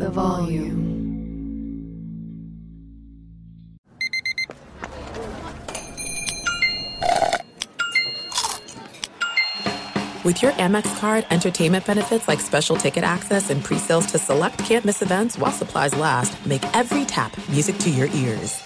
the volume. With your Amex card, entertainment benefits like special ticket access and pre-sales to select campus events while supplies last, make every tap music to your ears.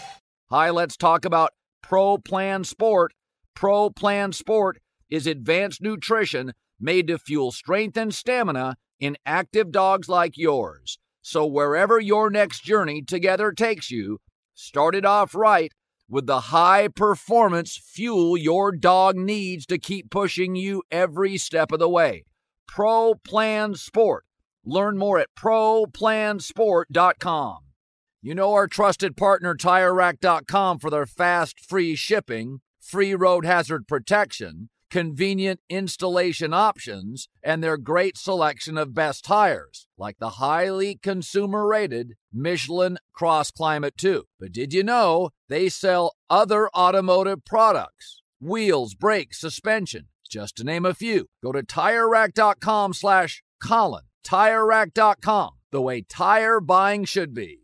Hi, let's talk about Pro Plan Sport. Pro Plan Sport is advanced nutrition made to fuel strength and stamina in active dogs like yours. So wherever your next journey together takes you, start it off right with the high performance fuel your dog needs to keep pushing you every step of the way. Pro Plan Sport. Learn more at ProPlansport.com. You know our trusted partner TireRack.com for their fast, free shipping, free road hazard protection, convenient installation options, and their great selection of best tires, like the highly consumer rated Michelin Cross Climate 2. But did you know they sell other automotive products? Wheels, brakes, suspension, just to name a few. Go to TireRack.com slash Colin. TireRack.com, the way tire buying should be.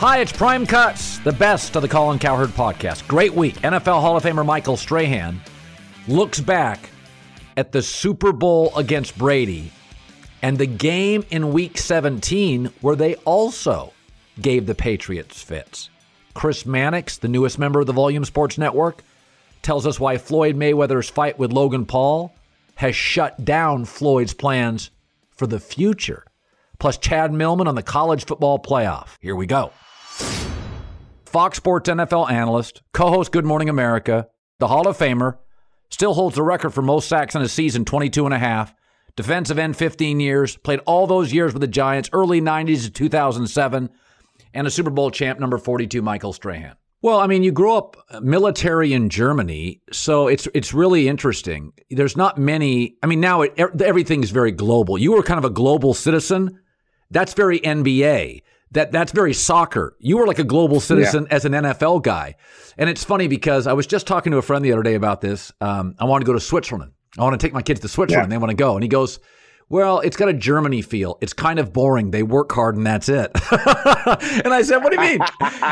Hi, it's Prime Cuts, the best of the Colin Cowherd podcast. Great week. NFL Hall of Famer Michael Strahan looks back at the Super Bowl against Brady and the game in week 17 where they also gave the Patriots fits. Chris Mannix, the newest member of the Volume Sports Network, tells us why Floyd Mayweather's fight with Logan Paul has shut down Floyd's plans for the future. Plus, Chad Millman on the college football playoff. Here we go. Fox Sports NFL analyst, co host Good Morning America, the Hall of Famer, still holds the record for most sacks in a season 22 and a half. Defensive end 15 years, played all those years with the Giants, early 90s to 2007, and a Super Bowl champ, number 42, Michael Strahan. Well, I mean, you grew up uh, military in Germany, so it's it's really interesting. There's not many. I mean, now it, everything's very global. You were kind of a global citizen. That's very NBA that that's very soccer. You were like a global citizen yeah. as an NFL guy. And it's funny because I was just talking to a friend the other day about this. Um, I want to go to Switzerland. I want to take my kids to Switzerland. Yeah. They want to go. And he goes, well, it's got a Germany feel. It's kind of boring. They work hard and that's it. and I said, what do you mean?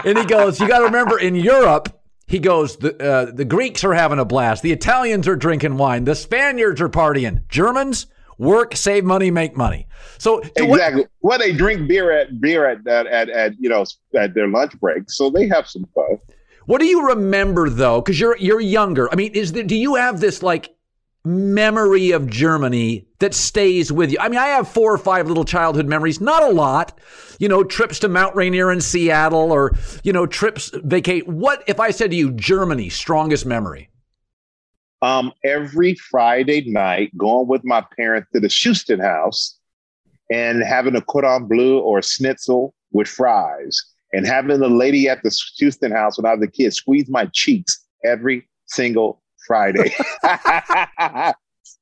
and he goes, you got to remember in Europe, he goes, the, uh, the Greeks are having a blast. The Italians are drinking wine. The Spaniards are partying. Germans, work, save money, make money. So exactly. What, well, they drink beer at beer at, at at at you know at their lunch break, so they have some fun. What do you remember though? Because you're you're younger. I mean, is there, do you have this like memory of Germany that stays with you? I mean, I have four or five little childhood memories, not a lot. You know, trips to Mount Rainier in Seattle, or you know, trips vacate. What if I said to you, Germany, strongest memory? Um, every Friday night, going with my parents to the Schusten House and having a cordon bleu or a schnitzel with fries and having the lady at the Schusten house when I was a kid squeeze my cheeks every single Friday.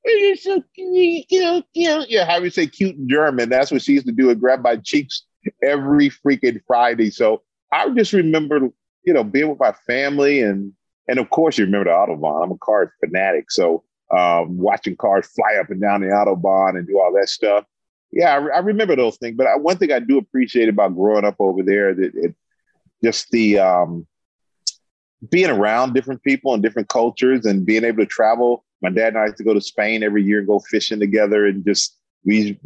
You're so cute, cute, cute. Yeah, how you say cute in German? That's what she used to do and grab my cheeks every freaking Friday. So I just remember, you know, being with my family and and of course you remember the Autobahn. I'm a car fanatic. So um, watching cars fly up and down the Autobahn and do all that stuff yeah, I, I, remember those things. But I, one thing I do appreciate about growing up over there that it, just the um, being around different people and different cultures and being able to travel. My dad and I used to go to Spain every year and go fishing together and just we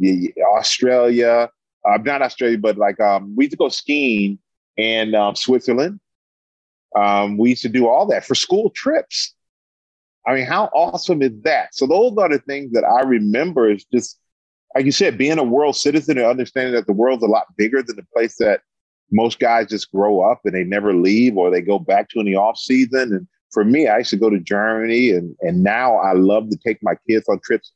Australia, uh, not Australia, but like um, we used to go skiing in um, Switzerland. Um, we used to do all that for school trips. I mean, how awesome is that? So those are the things that I remember is just like you said, being a world citizen and understanding that the world's a lot bigger than the place that most guys just grow up and they never leave or they go back to in the off season. And for me, I used to go to Germany and, and now I love to take my kids on trips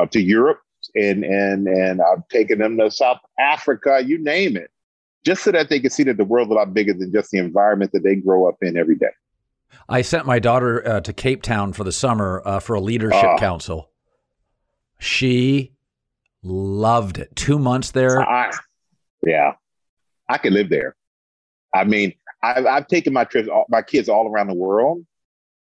up to Europe and, and, and I've taken them to South Africa, you name it, just so that they can see that the world's a lot bigger than just the environment that they grow up in every day. I sent my daughter uh, to Cape Town for the summer uh, for a leadership uh, council. She loved it. Two months there. I, yeah, I could live there. I mean, I've, I've taken my trips, my kids all around the world.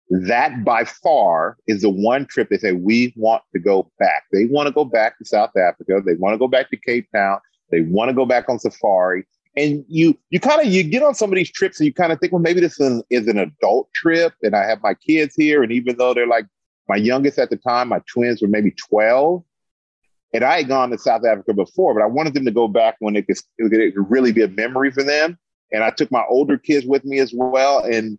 That by far is the one trip they say we want to go back. They want to go back to South Africa. They want to go back to Cape Town. They want to go back on safari. And you you kind of you get on some of these trips and you kind of think, well, maybe this is, is an adult trip, and I have my kids here. And even though they're like my youngest at the time, my twins were maybe twelve, and I had gone to South Africa before, but I wanted them to go back when it could, it could really be a memory for them. And I took my older kids with me as well. And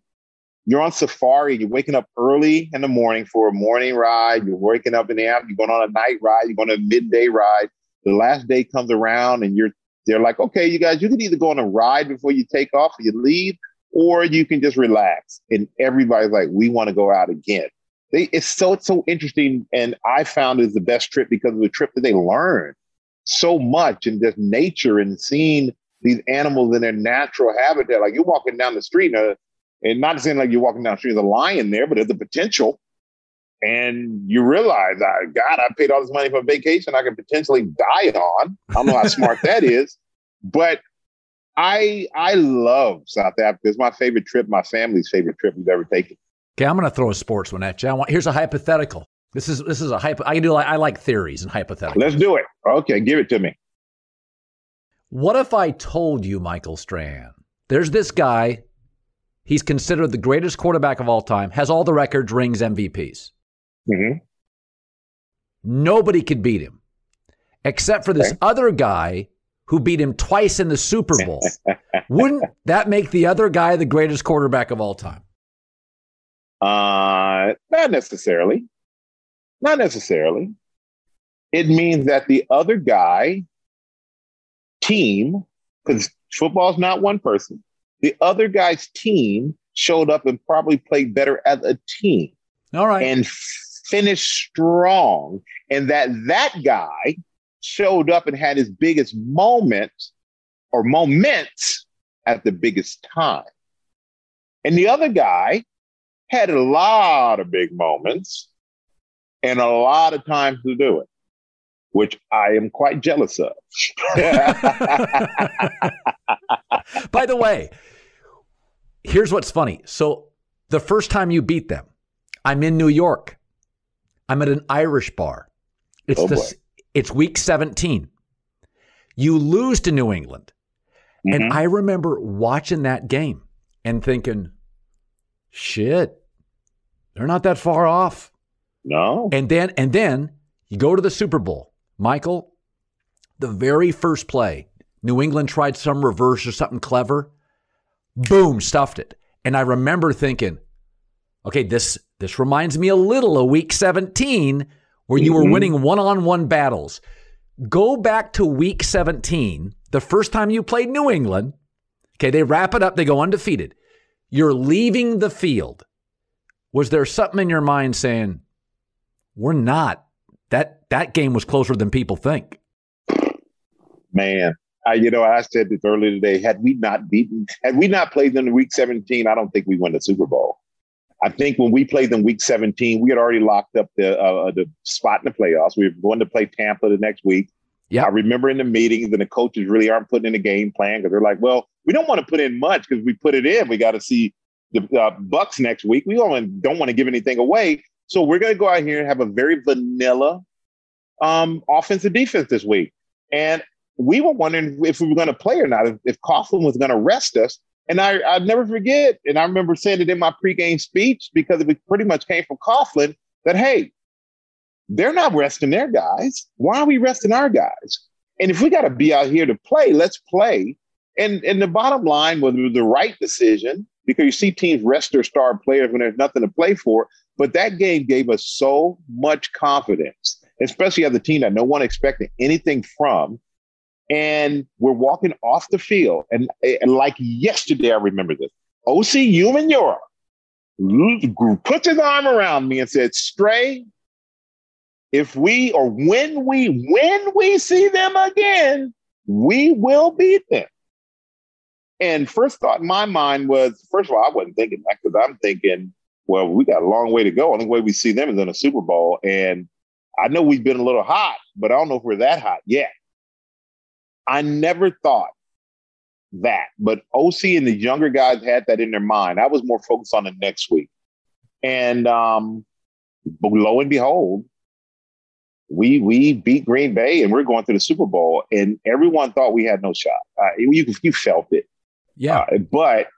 you're on safari, you're waking up early in the morning for a morning ride. You're waking up in the afternoon, you're going on a night ride, you're going on a midday ride. The last day comes around and you're they're like, okay, you guys, you can either go on a ride before you take off or you leave, or you can just relax. And everybody's like, we want to go out again. They, it's so it's so interesting, and I found it the best trip because of the trip that they learn so much in just nature and seeing these animals in their natural habitat. Like you're walking down the street, and, uh, and not saying like you're walking down the street, there's a lion there, but there's the potential. And you realize, I God, I paid all this money for a vacation I could potentially die on. I don't know how smart that is, but I I love South Africa. It's my favorite trip, my family's favorite trip we've ever taken. Okay, I'm going to throw a sports one at you. I want here's a hypothetical. This is this is a hypo. I can do. I like theories and hypotheticals. Let's do it. Okay, give it to me. What if I told you, Michael Strahan? There's this guy. He's considered the greatest quarterback of all time. Has all the records, rings, MVPs. Mm-hmm. Nobody could beat him, except for this okay. other guy who beat him twice in the Super Bowl. Wouldn't that make the other guy the greatest quarterback of all time? Uh, not necessarily. Not necessarily. It means that the other guy team, because football's not one person, the other guy's team showed up and probably played better as a team. All right. And finished strong. And that that guy showed up and had his biggest moment or moments at the biggest time. And the other guy had a lot of big moments and a lot of times to do it, which I am quite jealous of. By the way, here's what's funny. So the first time you beat them, I'm in New York. I'm at an Irish bar. It's oh the it's week 17. You lose to New England. Mm-hmm. And I remember watching that game and thinking, shit, they're not that far off. No. And then and then you go to the Super Bowl. Michael, the very first play, New England tried some reverse or something clever. Boom, stuffed it. And I remember thinking, okay, this this reminds me a little of week 17 where you mm-hmm. were winning one-on-one battles. Go back to week 17, the first time you played New England. Okay, they wrap it up, they go undefeated. You're leaving the field. Was there something in your mind saying, we're not? That that game was closer than people think. Man, I, you know, I said this earlier today. Had we not beaten, had we not played them in week 17, I don't think we won the Super Bowl. I think when we played them week 17, we had already locked up the uh, the spot in the playoffs. We were going to play Tampa the next week. Yeah, I remember in the meetings, and the coaches really aren't putting in a game plan because they're like, "Well, we don't want to put in much because we put it in. We got to see the uh, Bucs next week. We don't, don't want to give anything away, so we're going to go out here and have a very vanilla um, offensive defense this week. And we were wondering if we were going to play or not, if, if Coughlin was going to rest us. And I, I never forget, and I remember saying it in my pregame speech because it pretty much came from Coughlin that, hey, they're not resting their guys. Why are we resting our guys? And if we got to be out here to play, let's play. And and the bottom line was the right decision because you see teams rest their star players when there's nothing to play for. But that game gave us so much confidence, especially as a team that no one expected anything from. And we're walking off the field. And, and like yesterday, I remember this. Osi Umenyiora puts his arm around me and said, Stray, if we or when we when we see them again, we will beat them. And first thought in my mind was, first of all, I wasn't thinking that because I'm thinking, well, we got a long way to go. Only way we see them is in a Super Bowl. And I know we've been a little hot, but I don't know if we're that hot yet. I never thought that, but Osi and the younger guys had that in their mind. I was more focused on the next week. And um, lo and behold, we we beat Green Bay and we're going to the Super Bowl, and everyone thought we had no shot. Uh, you you felt it, yeah. Uh, but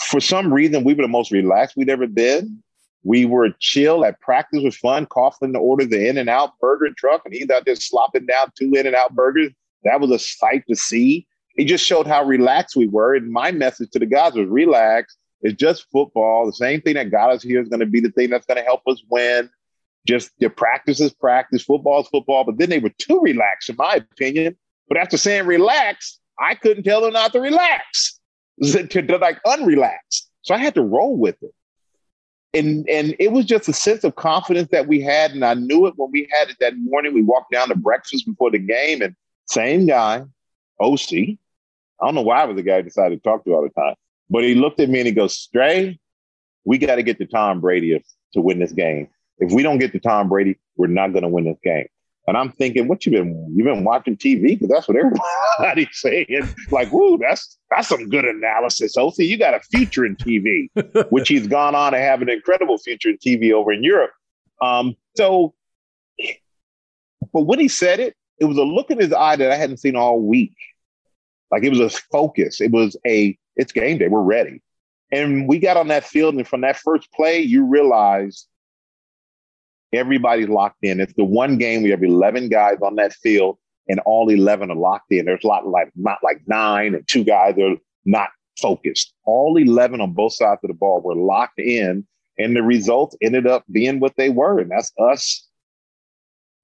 for some reason, we were the most relaxed we'd ever been. We were chill at practice was fun. Coughlin to order the In and Out burger truck, and he's out there slopping down two In and Out burgers. That was a sight to see. It just showed how relaxed we were. And my message to the guys was relax. It's just football. The same thing that got us here is going to be the thing that's going to help us win. Just the practice is practice, football is football. But then they were too relaxed, in my opinion. But after saying relax, I couldn't tell them not to relax, to, to like unrelax. So I had to roll with it and and it was just a sense of confidence that we had, and I knew it when we had it that morning. We walked down to breakfast before the game, and same guy, Osi. I don't know why I was the guy I decided to talk to all the time, but he looked at me and he goes, "Stray, we got to get to Tom Brady to win this game. If we don't get to Tom Brady, we're not going to win this game." And I'm thinking, what you been you been watching TV? Because that's what everybody's saying. Like, woo, that's that's some good analysis. Osi, you got a future in TV, which he's gone on to have an incredible future in TV over in Europe. Um, so, but when he said it, it was a look in his eye that I hadn't seen all week. Like it was a focus. It was a it's game day. We're ready. And we got on that field, and from that first play, you realize Everybody's locked in. It's the one game we have 11 guys on that field and all 11 are locked in. There's a lot like not like nine and two guys are not focused. All 11 on both sides of the ball were locked in and the results ended up being what they were. And that's us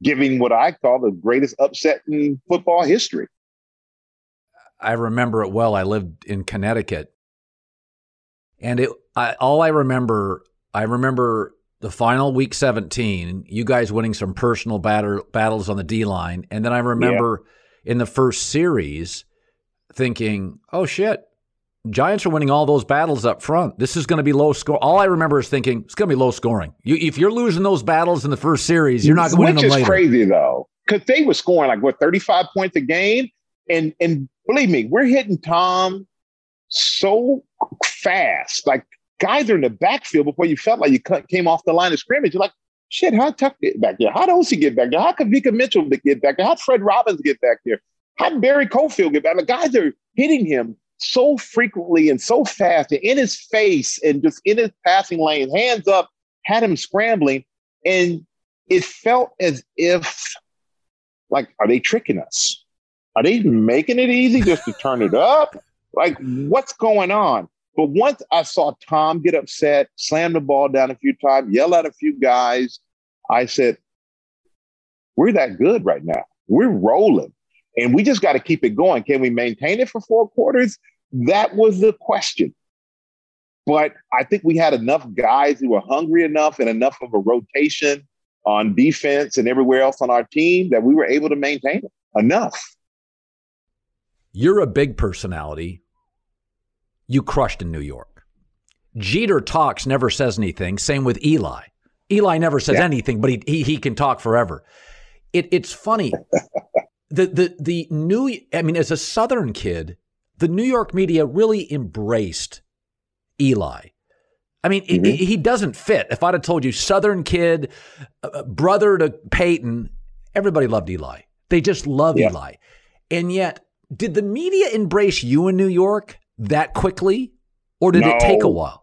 giving what I call the greatest upset in football history. I remember it well. I lived in Connecticut, and it. I, all I remember, I remember the final week 17, you guys winning some personal batter, battles on the D line. And then I remember yeah. in the first series thinking, oh shit, Giants are winning all those battles up front. This is going to be low score. All I remember is thinking it's going to be low scoring. You, if you're losing those battles in the first series, you're not going to win them later. Which is crazy though, because they were scoring like what 35 points a game, and and believe me, we're hitting Tom so fast. Like guys are in the backfield before you felt like you came off the line of scrimmage. You're like, shit, how Tuck get back there? How does he get back there? How could Kawika Mitchell get back there? How'd Fred Robbins get back there? How'd Barry Cofield get back? The guys are hitting him so frequently and so fast and in his face and just in his passing lane, hands up, had him scrambling. And it felt as if, like, are they tricking us? Are they making it easy just to turn it up? Like, what's going on? But once I saw Tom get upset, slam the ball down a few times, yell at a few guys, I said, We're that good right now. We're rolling. And we just got to keep it going. Can we maintain it for four quarters? That was the question. But I think we had enough guys who were hungry enough and enough of a rotation on defense and everywhere else on our team that we were able to maintain it enough. You're a big personality you crushed in New York. Jeter talks, never says anything. Same with Eli. Eli never says yeah. anything, but he, he he can talk forever. It, it's funny. the the the new I mean, as a Southern kid, the New York media really embraced Eli. I mean, mm-hmm. he, he doesn't fit. If I'd have told you Southern kid, uh, brother to Peyton, everybody loved Eli. They just love yeah. Eli. And yet, did the media embrace you in New York? that quickly, or did no, it take a while?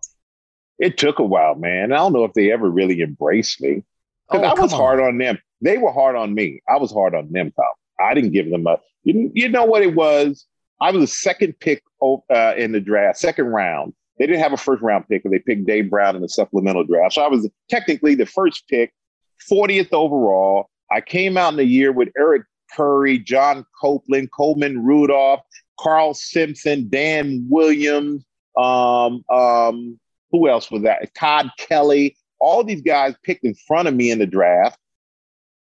It took a while, man. I don't know if they ever really embraced me because oh, I was hard on them. They were hard on me. I was hard on them, Tom. I didn't give them a. You, you know what it was? I was a second pick uh, in the draft, second round. They didn't have a first round pick, and they picked Dave Brown in the supplemental draft. So I was technically the first pick, 40th overall. I came out in the year with Eric Curry, John Copeland, Coleman Rudolph, Carl Simpson, Dan Williams. Um, um, who else was that? Todd Kelly. All these guys picked in front of me in the draft.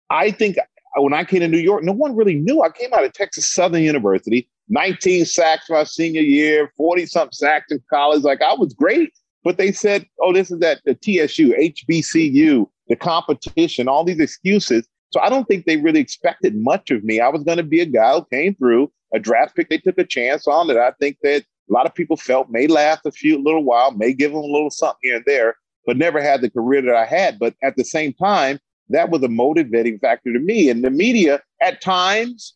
I think when I came to New York, no one really knew. I came out of Texas Southern University, 19 sacks my senior year, 40 something sacks in college. Like I was great, but they said, oh, this is at the TSU, HBCU, the competition, all these excuses. So I don't think they really expected much of me. I was going to be a guy who came through a draft pick. They took a chance on that. I think that a lot of people felt may last a few little while, may give them a little something here and there, but never had the career that I had. But at the same time, that was a motivating factor to me. And the media, at times,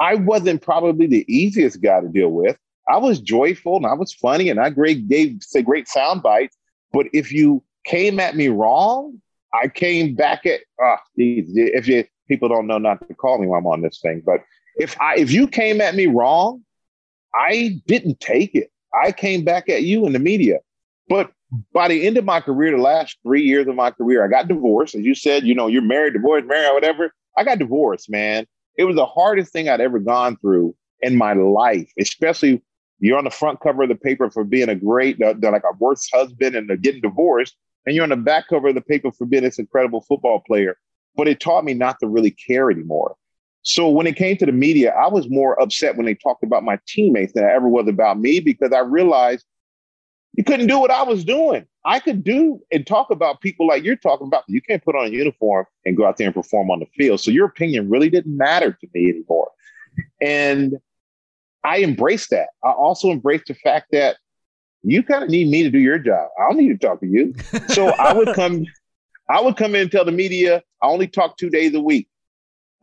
I wasn't probably the easiest guy to deal with. I was joyful and I was funny and I great gave say great sound bites. But if you came at me wrong, I came back at uh, if you people don't know not to call me while I'm on this thing, but if I if you came at me wrong, I didn't take it. I came back at you in the media. But by the end of my career, the last three years of my career, I got divorced. As you said, you know, you're married, divorced, married, whatever. I got divorced, man. It was the hardest thing I'd ever gone through in my life, especially you're on the front cover of the paper for being a great, like a worst husband and getting divorced. And you're on the back cover of the paper for being this incredible football player. But it taught me not to really care anymore. So when it came to the media, I was more upset when they talked about my teammates than I ever was about me because I realized you couldn't do what I was doing. I could do and talk about people like you're talking about. You can't put on a uniform and go out there and perform on the field. So your opinion really didn't matter to me anymore. And I embraced that. I also embraced the fact that you kind of need me to do your job. I don't need to talk to you. So I would come, I would come in and tell the media, I only talk two days a week.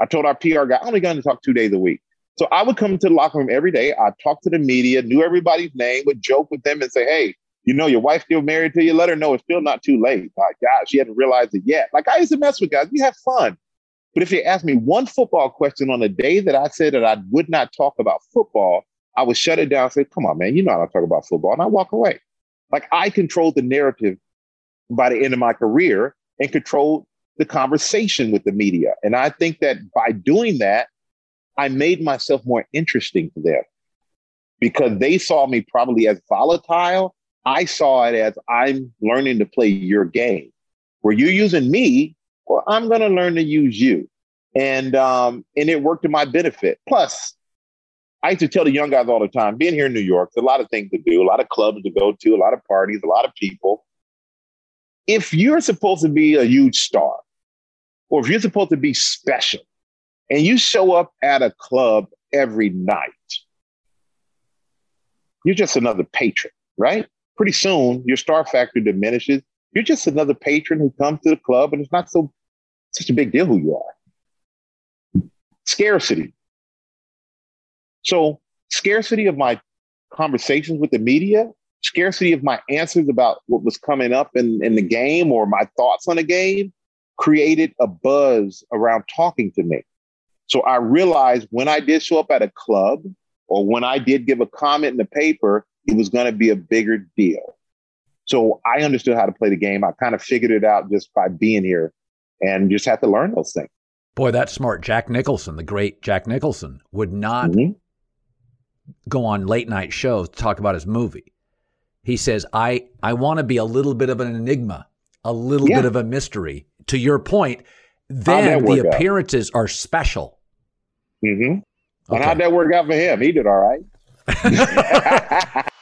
I told our PR guy, I only going to talk two days a week. So I would come to the locker room every day. I'd talk to the media, knew everybody's name, would joke with them and say, hey, you know, your wife still married to you. Let her know it's still not too late. My God, she hadn't realized it yet. Like I used to mess with guys. We have fun. But if you ask me one football question on the day that I said that I would not talk about football, I would shut it down and say, come on, man, you know how to talk about football. And I walk away. Like I controlled the narrative by the end of my career and controlled the conversation with the media. And I think that by doing that, I made myself more interesting to them because they saw me probably as volatile I saw it as I'm learning to play your game. Where you're using me, well, I'm going to learn to use you. And um, and it worked to my benefit. Plus, I used to tell the young guys all the time, being here in New York, there's a lot of things to do, a lot of clubs to go to, a lot of parties, a lot of people. If you're supposed to be a huge star, or if you're supposed to be special, and you show up at a club every night, you're just another patron, right? Pretty soon your star factor diminishes. You're just another patron who comes to the club, and it's not so such a big deal who you are. Scarcity. So, scarcity of my conversations with the media, scarcity of my answers about what was coming up in, in the game or my thoughts on the game created a buzz around talking to me. So I realized when I did show up at a club or when I did give a comment in the paper, it was going to be a bigger deal. So I understood how to play the game. I kind of figured it out just by being here and just had to learn those things. Boy, that's smart. Jack Nicholson, the great Jack Nicholson, would not mm-hmm. go on late night shows to talk about his movie. He says, I, I want to be a little bit of an enigma, a little yeah. bit of a mystery. To your point, then the appearances out? are special. Mm-hmm. Okay. And how'd that work out for him? He did all right.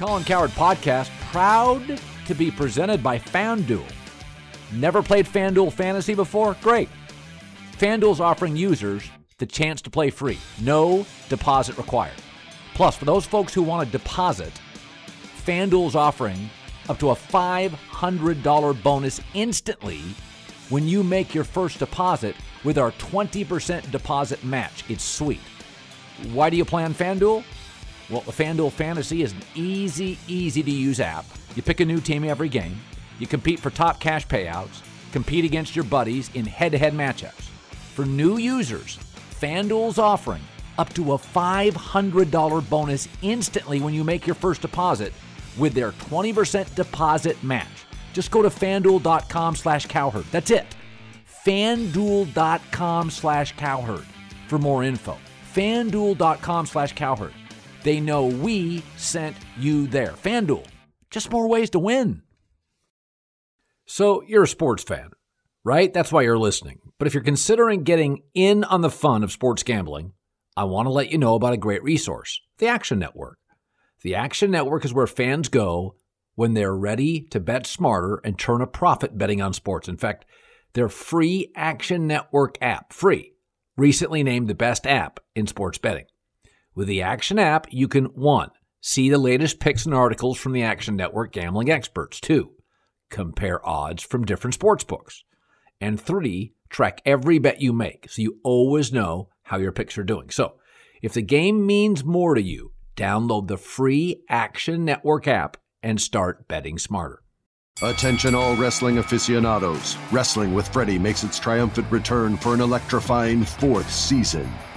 Colin Cowherd podcast, proud to be presented by FanDuel. Never played FanDuel Fantasy before? Great. FanDuel's offering users the chance to play free, no deposit required. Plus, for those folks who want to deposit, FanDuel's offering up to a $500 bonus instantly when you make your first deposit with our 20% deposit match. It's sweet. Why do you play on FanDuel? Well, the FanDuel Fantasy is an easy, easy to use app. You pick a new team every game, you compete for top cash payouts, compete against your buddies in head to head matchups. For new users, FanDuel's offering up to a $500 bonus instantly when you make your first deposit with their 20% deposit match. Just go to fanduel.com slash cowherd. That's it fanduel.com slash cowherd for more info. fanduel.com slash cowherd. They know we sent you there. FanDuel, just more ways to win. So you're a sports fan, right? That's why you're listening. But if you're considering getting in on the fun of sports gambling, I want to let you know about a great resource the Action Network. The Action Network is where fans go when they're ready to bet smarter and turn a profit betting on sports. In fact, their free Action Network app, free, recently named the best app in sports betting. With the Action app, you can one, see the latest picks and articles from the Action Network gambling experts, two, compare odds from different sports books, and three, track every bet you make so you always know how your picks are doing. So, if the game means more to you, download the free Action Network app and start betting smarter. Attention, all wrestling aficionados. Wrestling with Freddie makes its triumphant return for an electrifying fourth season.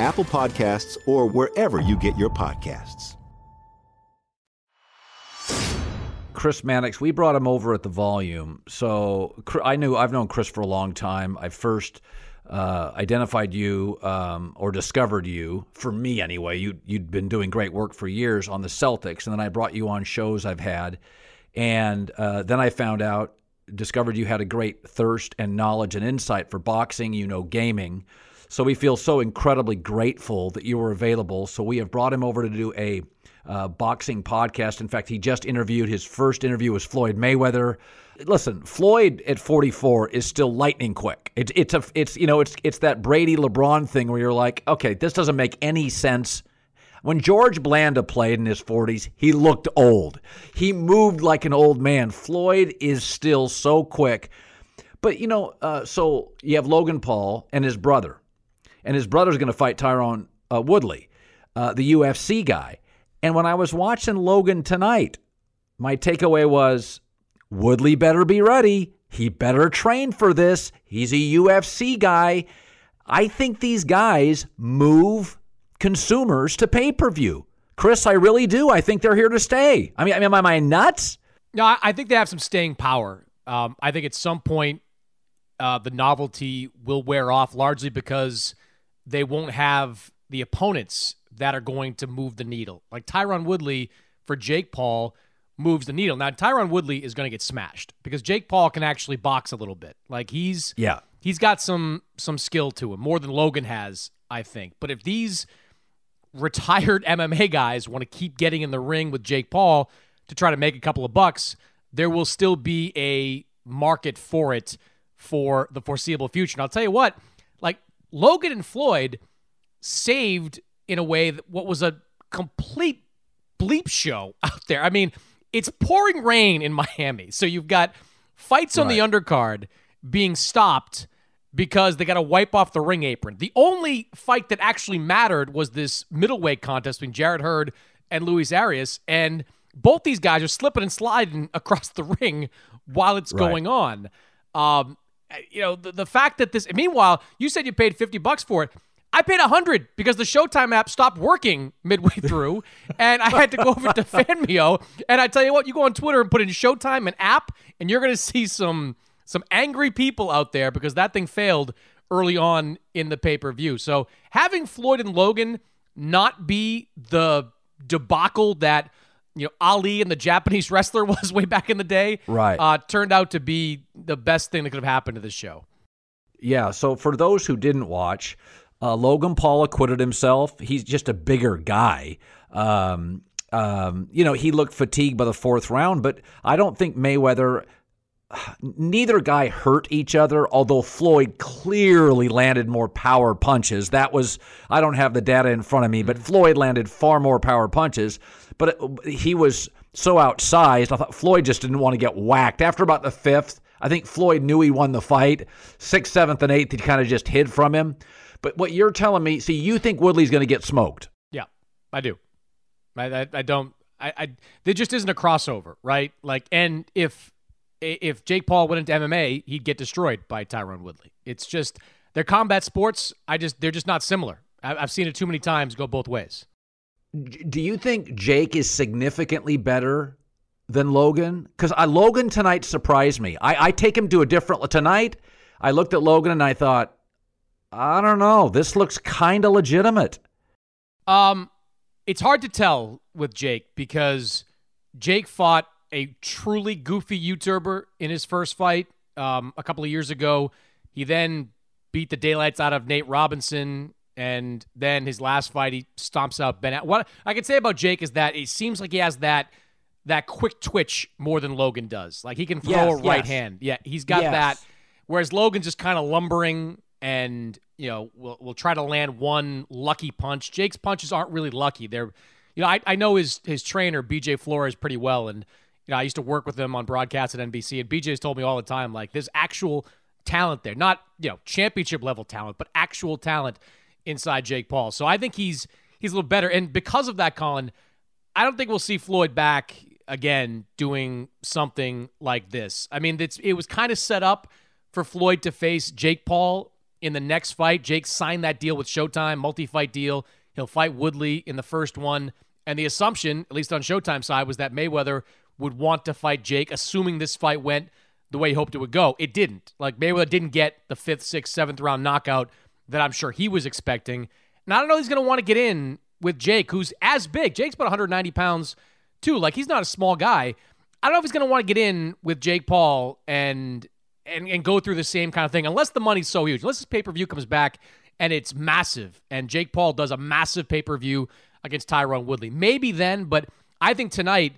Apple Podcasts, or wherever you get your podcasts. Chris Mannix, we brought him over at the volume. So I knew I've known Chris for a long time. I first uh, identified you um, or discovered you for me anyway. You you'd been doing great work for years on the Celtics, and then I brought you on shows I've had, and uh, then I found out discovered you had a great thirst and knowledge and insight for boxing. You know gaming. So we feel so incredibly grateful that you were available. So we have brought him over to do a uh, boxing podcast. In fact, he just interviewed his first interview was Floyd Mayweather. Listen, Floyd at 44 is still lightning quick. It's it's a it's you know it's it's that Brady LeBron thing where you're like, okay, this doesn't make any sense. When George Blanda played in his 40s, he looked old. He moved like an old man. Floyd is still so quick. But you know, uh, so you have Logan Paul and his brother, and his brother's going to fight Tyron uh, Woodley, uh, the UFC guy. And when I was watching Logan tonight, my takeaway was Woodley better be ready. He better train for this. He's a UFC guy. I think these guys move consumers to pay per view. Chris, I really do. I think they're here to stay. I mean, i'm I nuts? No, I think they have some staying power. Um, I think at some point uh, the novelty will wear off largely because they won't have the opponents that are going to move the needle. Like Tyron Woodley for Jake Paul moves the needle. Now Tyron Woodley is going to get smashed because Jake Paul can actually box a little bit. Like he's yeah he's got some some skill to him more than Logan has, I think. But if these retired MMA guys want to keep getting in the ring with Jake Paul to try to make a couple of bucks, there will still be a market for it for the foreseeable future. And I'll tell you what, Logan and Floyd saved in a way that what was a complete bleep show out there. I mean, it's pouring rain in Miami. So you've got fights on right. the undercard being stopped because they got to wipe off the ring apron. The only fight that actually mattered was this middleweight contest between Jarrett Hurd and Luis Arias. And both these guys are slipping and sliding across the ring while it's right. going on. Um, Uh, you know, the, the fact that this, meanwhile, you said you paid 50 bucks for it. I paid a hundred because the Showtime app stopped working midway through, and I had to go over to Fanmio. And I tell you what, you go on Twitter and put in Showtime and app, and you're gonna see some some angry people out there because that thing failed early on in the pay per view. So having Floyd and Logan not be the debacle that you know Ali and the Japanese wrestler was way back in the day, right? Uh, turned out to be the best thing that could have happened to this show. Yeah. So for those who didn't watch, uh, Logan Paul acquitted himself. He's just a bigger guy. Um, um, you know, he looked fatigued by the fourth round, but I don't think Mayweather. Neither guy hurt each other, although Floyd clearly landed more power punches. That was, I don't have the data in front of me, but Floyd landed far more power punches. But it, he was so outsized. I thought Floyd just didn't want to get whacked. After about the fifth, I think Floyd knew he won the fight. Sixth, seventh, and eighth, he kind of just hid from him. But what you're telling me, see, you think Woodley's going to get smoked? Yeah, I do. I, I, I don't. I, I there just isn't a crossover, right? Like, and if if Jake Paul went into MMA, he'd get destroyed by Tyron Woodley. It's just they're combat sports. I just they're just not similar. I've seen it too many times go both ways. Do you think Jake is significantly better than Logan? Because Logan tonight surprised me. I, I take him to a different tonight. I looked at Logan and I thought, I don't know. This looks kind of legitimate. Um, it's hard to tell with Jake because Jake fought a truly goofy YouTuber in his first fight um, a couple of years ago. He then beat the daylights out of Nate Robinson, and then his last fight he stomps out Ben. What I can say about Jake is that it seems like he has that that quick twitch more than Logan does. Like he can throw yes, a right yes. hand. Yeah, he's got yes. that. Whereas Logan's just kind of lumbering and you know will will try to land one lucky punch. Jake's punches aren't really lucky. They're you know I, I know his his trainer BJ Flores pretty well, and you know I used to work with him on broadcast at NBC, and BJ's told me all the time like there's actual talent there, not you know championship level talent, but actual talent inside Jake Paul. So I think he's he's a little better, and because of that, Colin, I don't think we'll see Floyd back again doing something like this. I mean, it's it was kind of set up for Floyd to face Jake Paul in the next fight. Jake signed that deal with Showtime, multi fight deal. He'll fight Woodley in the first one. And the assumption, at least on Showtime side, was that Mayweather would want to fight Jake, assuming this fight went the way he hoped it would go. It didn't. Like Mayweather didn't get the fifth, sixth, seventh round knockout that I'm sure he was expecting. And I don't know he's going to want to get in with Jake, who's as big. Jake's about 190 pounds, too. Like he's not a small guy. I don't know if he's going to want to get in with Jake Paul and and, and go through the same kind of thing unless the money's so huge. Unless this pay per view comes back and it's massive. And Jake Paul does a massive pay per view against Tyron Woodley. Maybe then, but I think tonight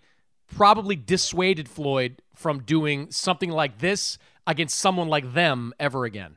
probably dissuaded Floyd from doing something like this against someone like them ever again.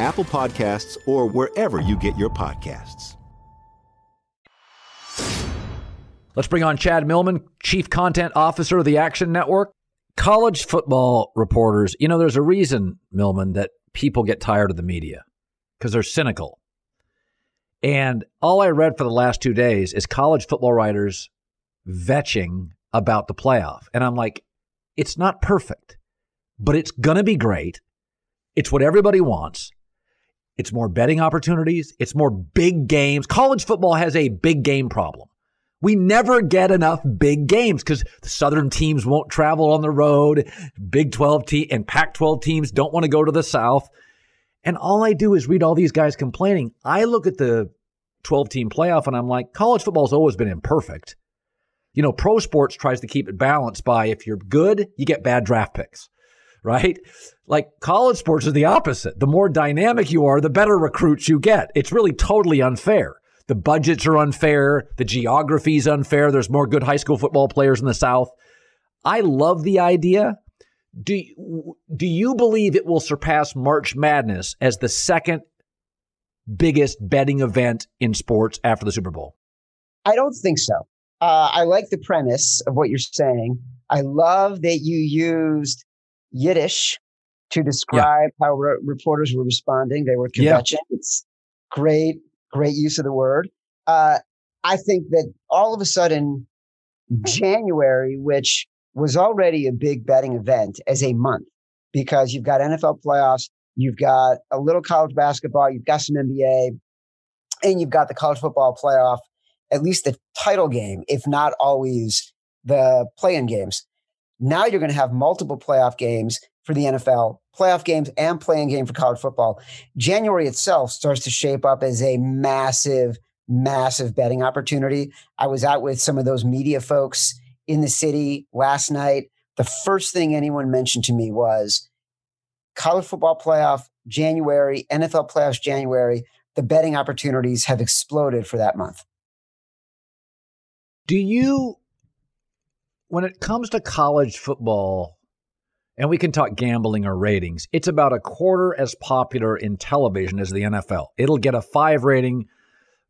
Apple Podcasts, or wherever you get your podcasts. Let's bring on Chad Millman, Chief Content Officer of the Action Network. College football reporters, you know, there's a reason, Millman, that people get tired of the media because they're cynical. And all I read for the last two days is college football writers kvetching about the playoff. And I'm like, it's not perfect, but it's going to be great. It's what everybody wants. It's more betting opportunities. It's more big games. College football has a big game problem. We never get enough big games because the Southern teams won't travel on the road. Big 12 te- and Pac 12 teams don't want to go to the South. And all I do is read all these guys complaining. I look at the 12 team playoff and I'm like, college football's always been imperfect. You know, pro sports tries to keep it balanced by if you're good, you get bad draft picks right? Like college sports is the opposite. The more dynamic you are, the better recruits you get. It's really totally unfair. The budgets are unfair. The geography is unfair. There's more good high school football players in the South. I love the idea Do do you believe it will surpass March Madness as the second biggest betting event in sports after the Super Bowl? I don't think so. Uh, I like the premise of what you're saying. I love that you used Yiddish to describe yeah. how re- reporters were responding. They were convention. Yeah. It's great, great use of the word. Uh, I think that all of a sudden, January, which was already a big betting event as a month, because you've got NFL playoffs, you've got a little college basketball, you've got some NBA, and you've got the college football playoff, at least the title game, if not always the play in games. Now you're going to have multiple playoff games for the NFL, playoff games and playing game for college football. January itself starts to shape up as a massive, massive betting opportunity. I was out with some of those media folks in the city last night. The first thing anyone mentioned to me was college football playoff January, NFL playoffs January. The betting opportunities have exploded for that month. Do you, when it comes to college football, and we can talk gambling or ratings, it's about a quarter as popular in television as the NFL. It'll get a five rating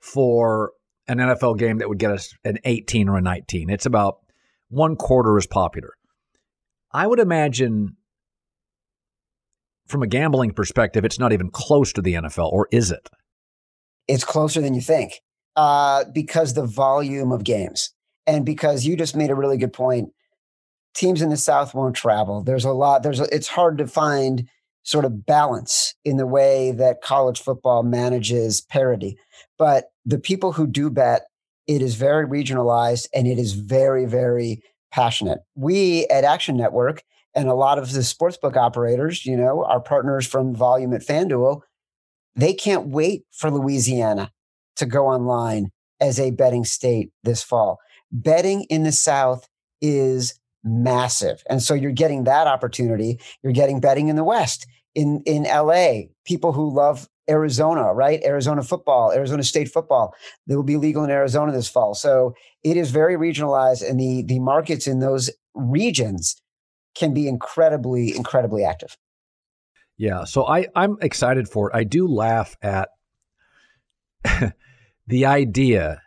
for an NFL game that would get us an 18 or a 19. It's about one quarter as popular. I would imagine from a gambling perspective, it's not even close to the NFL, or is it? It's closer than you think uh, because the volume of games. And because you just made a really good point, teams in the South won't travel. There's a lot, there's a, it's hard to find sort of balance in the way that college football manages parity. But the people who do bet, it is very regionalized and it is very, very passionate. We at Action Network and a lot of the sportsbook operators, you know, our partners from Volume at FanDuel, they can't wait for Louisiana to go online as a betting state this fall. Betting in the South is massive. And so you're getting that opportunity. You're getting betting in the West, in, in LA, people who love Arizona, right? Arizona football, Arizona State football. They will be legal in Arizona this fall. So it is very regionalized, and the the markets in those regions can be incredibly, incredibly active. Yeah. So I I'm excited for it. I do laugh at the idea.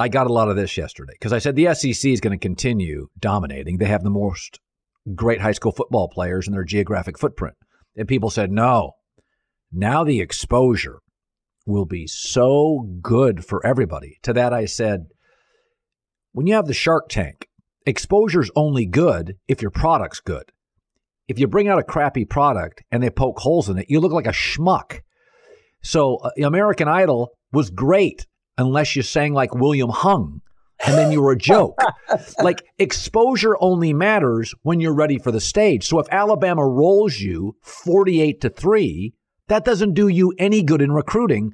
I got a lot of this yesterday because I said the SEC is going to continue dominating. They have the most great high school football players in their geographic footprint. And people said, no, now the exposure will be so good for everybody. To that, I said, when you have the Shark Tank, exposure's only good if your product's good. If you bring out a crappy product and they poke holes in it, you look like a schmuck. So, uh, American Idol was great unless you sang like William Hung and then you were a joke. like exposure only matters when you're ready for the stage. So if Alabama rolls you 48 to 3, that doesn't do you any good in recruiting.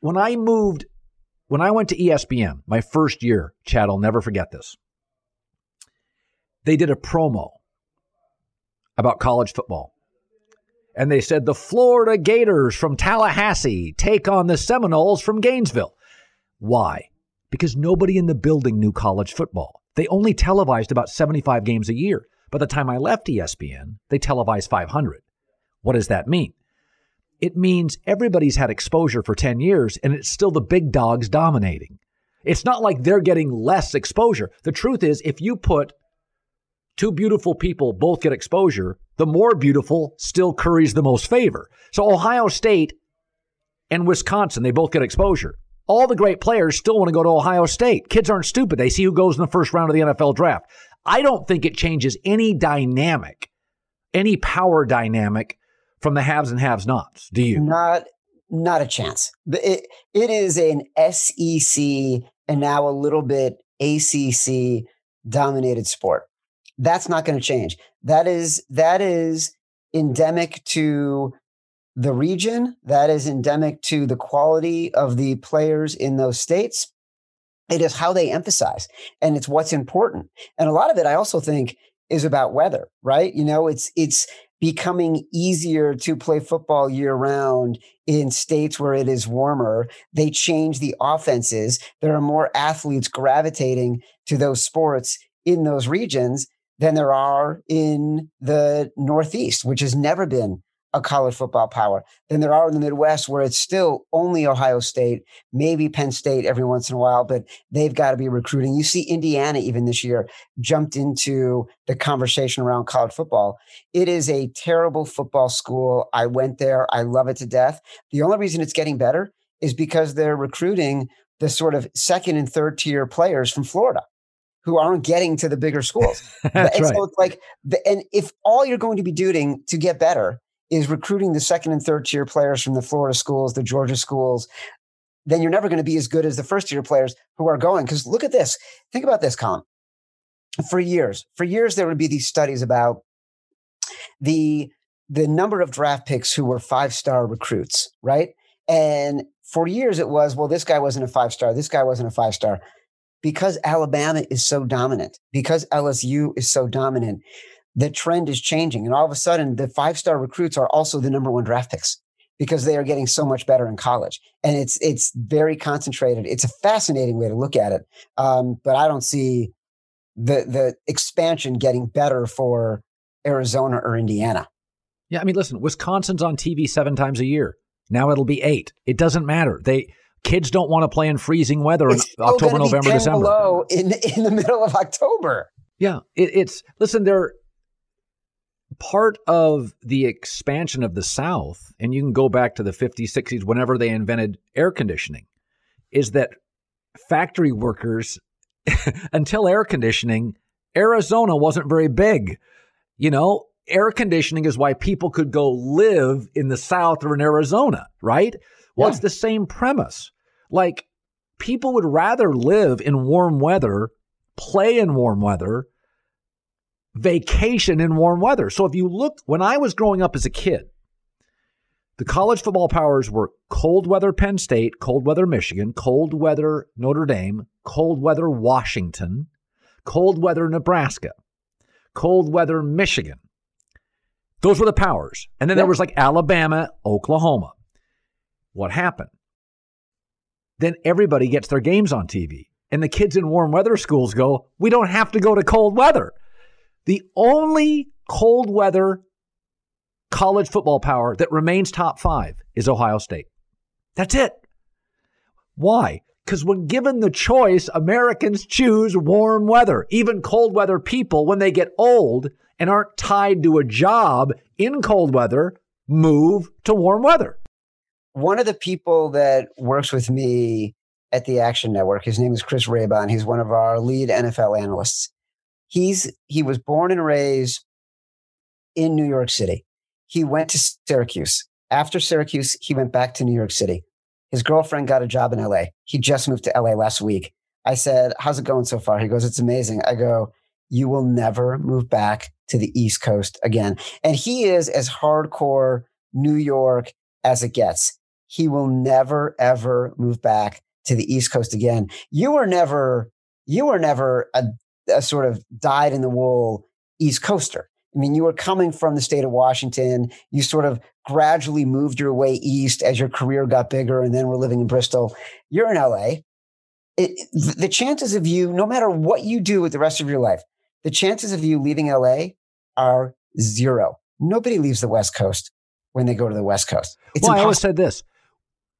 When I moved, when I went to ESPN, my first year, Chad, I'll never forget this. They did a promo about college football. And they said the Florida Gators from Tallahassee take on the Seminoles from Gainesville. Why? Because nobody in the building knew college football. They only televised about 75 games a year. By the time I left ESPN, they televised 500. What does that mean? it means everybody's had exposure for 10 years and it's still the big dogs dominating. It's not like they're getting less exposure. The truth is, if you put two beautiful people both get exposure, the more beautiful still curries the most favor. So Ohio State and Wisconsin, they both get exposure. All the great players still want to go to Ohio State. Kids aren't stupid. They see who goes in the first round of the NFL draft. I don't think it changes any dynamic, any power dynamic from the haves and haves nots. Do you? Not not a chance. It, it is an SEC and now a little bit ACC dominated sport. That's not going to change. That is that is endemic to the region. That is endemic to the quality of the players in those states. It is how they emphasize, and it's what's important. And a lot of it, I also think, is about weather. Right? You know, it's it's becoming easier to play football year round in states where it is warmer. They change the offenses. There are more athletes gravitating to those sports in those regions. Than there are in the Northeast, which has never been a college football power than there are in the Midwest, where it's still only Ohio State, maybe Penn State every once in a while, but they've got to be recruiting. You see Indiana even this year jumped into the conversation around college football. It is a terrible football school. I went there. I love it to death. The only reason it's getting better is because they're recruiting the sort of second and third tier players from Florida who aren't getting to the bigger schools. That's and right. so it's like, the, and if all you're going to be doing to get better is recruiting the second and third tier players from the Florida schools, the Georgia schools, then you're never going to be as good as the first tier players who are going. Because look at this. Think about this, Colin. For years, for years, there would be these studies about the the number of draft picks who were five star recruits, right? And for years, it was well, this guy wasn't a five star, this guy wasn't a five star, because Alabama is so dominant, because LSU is so dominant the trend is changing. And all of a sudden, the five star recruits are also the number one draft picks because they are getting so much better in college. And it's it's very concentrated. It's a fascinating way to look at it. Um, but I don't see the the expansion getting better for Arizona or Indiana. Yeah, I mean, listen, Wisconsin's on TV seven times a year. Now it'll be eight. It doesn't matter. They kids don't want to play in freezing weather in October, November, December. Below in in the middle of October. Yeah, it, it's listen. They're part of the expansion of the South, and you can go back to the 50s, 60s, whenever they invented air conditioning, is that factory workers, until air conditioning, Arizona wasn't very big. You know, air conditioning is why people could go live in the South or in Arizona, right? Well, yeah. it's the same premise. Like, people would rather live in warm weather, play in warm weather, vacation in warm weather. So if you look, when I was growing up as a kid, the college football powers were cold weather Penn State, cold weather Michigan, cold weather Notre Dame, cold weather Washington, cold weather Nebraska, cold weather Michigan. Those were the powers. And then yep. there was like Alabama, Oklahoma. What happened? Then everybody gets their games on TV. And the kids in warm weather schools go, we don't have to go to cold weather. The only cold weather college football power that remains top five is Ohio State. That's it. Why? Because when given the choice, Americans choose warm weather. Even cold weather people, when they get old and aren't tied to a job in cold weather, move to warm weather. One of the people that works with me at the Action Network, his name is Chris Raybon. He's one of our lead NFL analysts he's he was born and raised in New York City. He went to Syracuse. After Syracuse, he went back to New York City. His girlfriend got a job in LA. He just moved to LA last week. I said, How's it going so far? He goes, It's amazing. I go, You will never move back to the East Coast again. And he is as hardcore New York as it gets. He will never, ever move back to the East Coast again. You were never, you were never a a sort of dyed in the wool East Coaster. I mean, you were coming from the state of Washington. You sort of gradually moved your way east as your career got bigger, and then we're living in Bristol. You're in LA. It, the chances of you, no matter what you do with the rest of your life, the chances of you leaving LA are zero. Nobody leaves the West Coast when they go to the West Coast. It's well, impossible. I always said this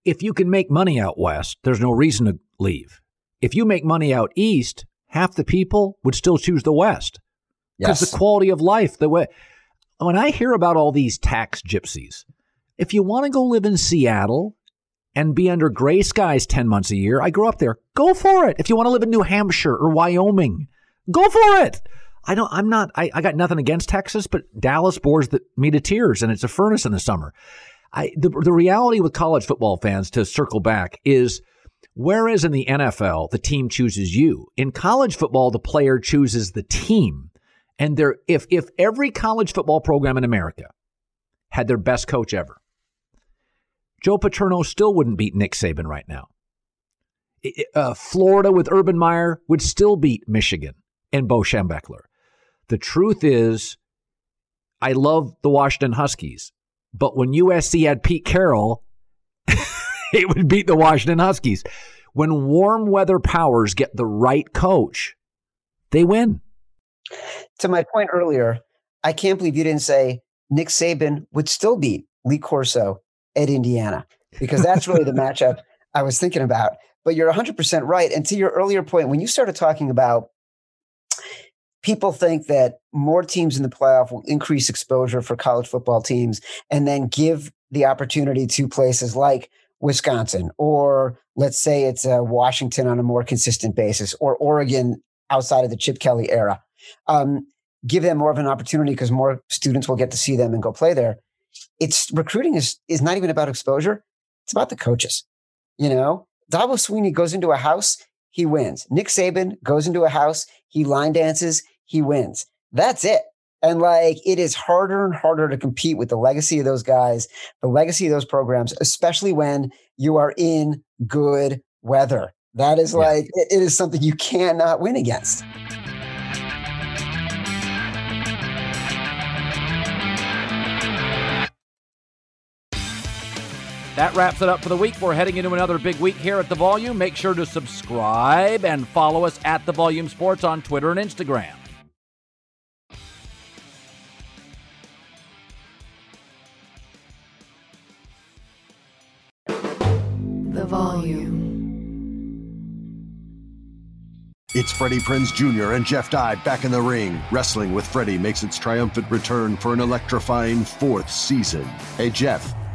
if you can make money out west, there's no reason to leave. If you make money out east, half the people would still choose the West because yes. the quality of life, the way. When I hear about all these tax gypsies, if you want to go live in Seattle and be under gray skies 10 months a year, I grew up there, go for it. If you want to live in New Hampshire or Wyoming, go for it. I don't, I'm not, I, I got nothing against Texas, but Dallas bores the, me to tears and it's a furnace in the summer. I, the, the reality with college football fans, to circle back, is Whereas in the NFL, the team chooses you. In college football, the player chooses the team. And there, if if every college football program in America had their best coach ever, Joe Paterno still wouldn't beat Nick Saban right now. Uh, Florida with Urban Meyer would still beat Michigan and Bo Schembechler. The truth is, I love the Washington Huskies, but when USC had Pete Carroll, it would beat the Washington Huskies. When warm weather powers get the right coach, they win. To my point earlier, I can't believe you didn't say Nick Saban would still beat Lee Corso at Indiana because that's really the matchup I was thinking about. But you're 100% right. And to your earlier point, when you started talking about people think that more teams in the playoff will increase exposure for college football teams and then give the opportunity to places like Wisconsin, or let's say it's uh, Washington on a more consistent basis, or Oregon outside of the Chip Kelly era. Um, give them more of an opportunity because more students will get to see them and go play there. It's recruiting is is not even about exposure; it's about the coaches. You know, Dabo Swinney goes into a house, he wins. Nick Saban goes into a house, he line dances, he wins. That's it. And like it is harder and harder to compete with the legacy of those guys, the legacy of those programs, especially when you are in good weather. That is like, it, it is something you cannot win against. That wraps it up for the week. We're heading into another big week here at The Volume. Make sure to subscribe and follow us at The Volume Sports on Twitter and Instagram. The volume. It's Freddie Prinze Jr. and Jeff Dye back in the ring. Wrestling with Freddie makes its triumphant return for an electrifying fourth season. Hey, Jeff.